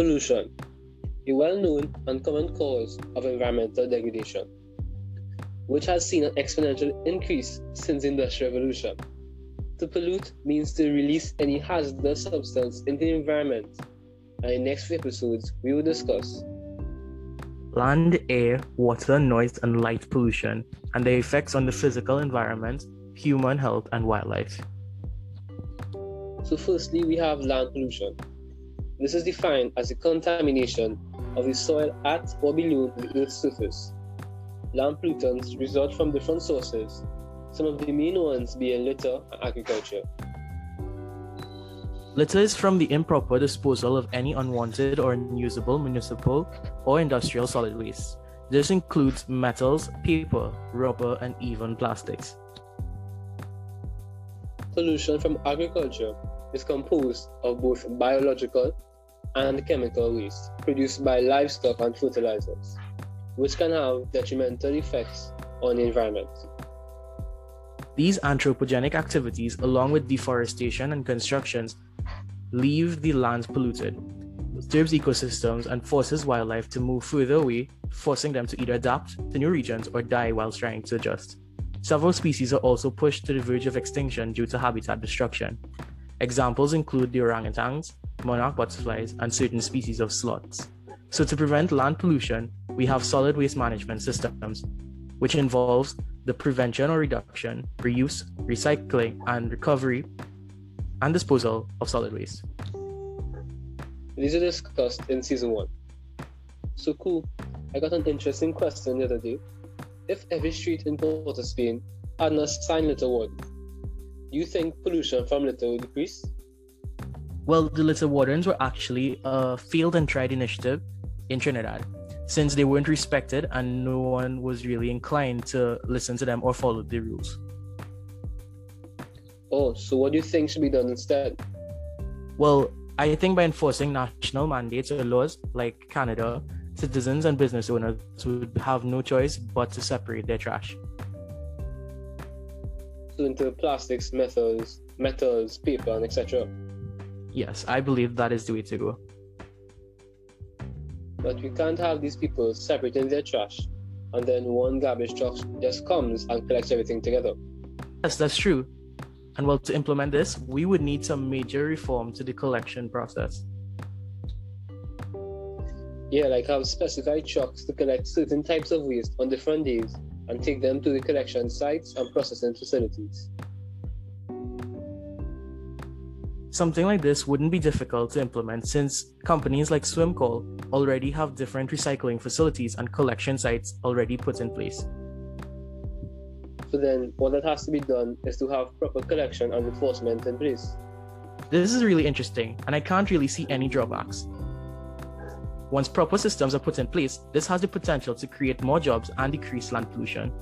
Pollution, a well-known and common cause of environmental degradation, which has seen an exponential increase since the Industrial Revolution. To pollute means to release any hazardous substance into the environment. And in next few episodes, we will discuss land, air, water, noise, and light pollution, and their effects on the physical environment, human health, and wildlife. So, firstly, we have land pollution. This is defined as the contamination of the soil at or below the Earth's surface. Land pollutants result from different sources, some of the main ones being litter and agriculture. Litter is from the improper disposal of any unwanted or unusable municipal or industrial solid waste. This includes metals, paper, rubber, and even plastics. Pollution from agriculture is composed of both biological and chemical waste produced by livestock and fertilizers, which can have detrimental effects on the environment. These anthropogenic activities, along with deforestation and constructions, leave the lands polluted, disturbs ecosystems, and forces wildlife to move further away, forcing them to either adapt to new regions or die while trying to adjust. Several species are also pushed to the verge of extinction due to habitat destruction. Examples include the orangutans, monarch butterflies, and certain species of sloths. So, to prevent land pollution, we have solid waste management systems, which involves the prevention or reduction, reuse, recycling, and recovery and disposal of solid waste. These are discussed in season one. So cool. I got an interesting question the other day. If every street in Port Spain had assigned litter warden, do you think pollution from litter would decrease? Well, the litter wardens were actually a failed and tried initiative in Trinidad since they weren't respected and no one was really inclined to listen to them or follow the rules. Oh, so what do you think should be done instead? Well, I think by enforcing national mandates or laws like Canada, citizens and business owners would have no choice but to separate their trash. So into plastics, metals, metals, paper, and etc. Yes, I believe that is the way to go. But we can't have these people separating their trash and then one garbage truck just comes and collects everything together. Yes, that's true. And well, to implement this, we would need some major reform to the collection process. Yeah, like have specified trucks to collect certain types of waste on different days and take them to the collection sites and processing facilities. Something like this wouldn't be difficult to implement since companies like SWMCOL already have different recycling facilities and collection sites already put in place. So then, what that has to be done is to have proper collection and enforcement in place. This is really interesting, and I can't really see any drawbacks. Once proper systems are put in place, this has the potential to create more jobs and decrease land pollution.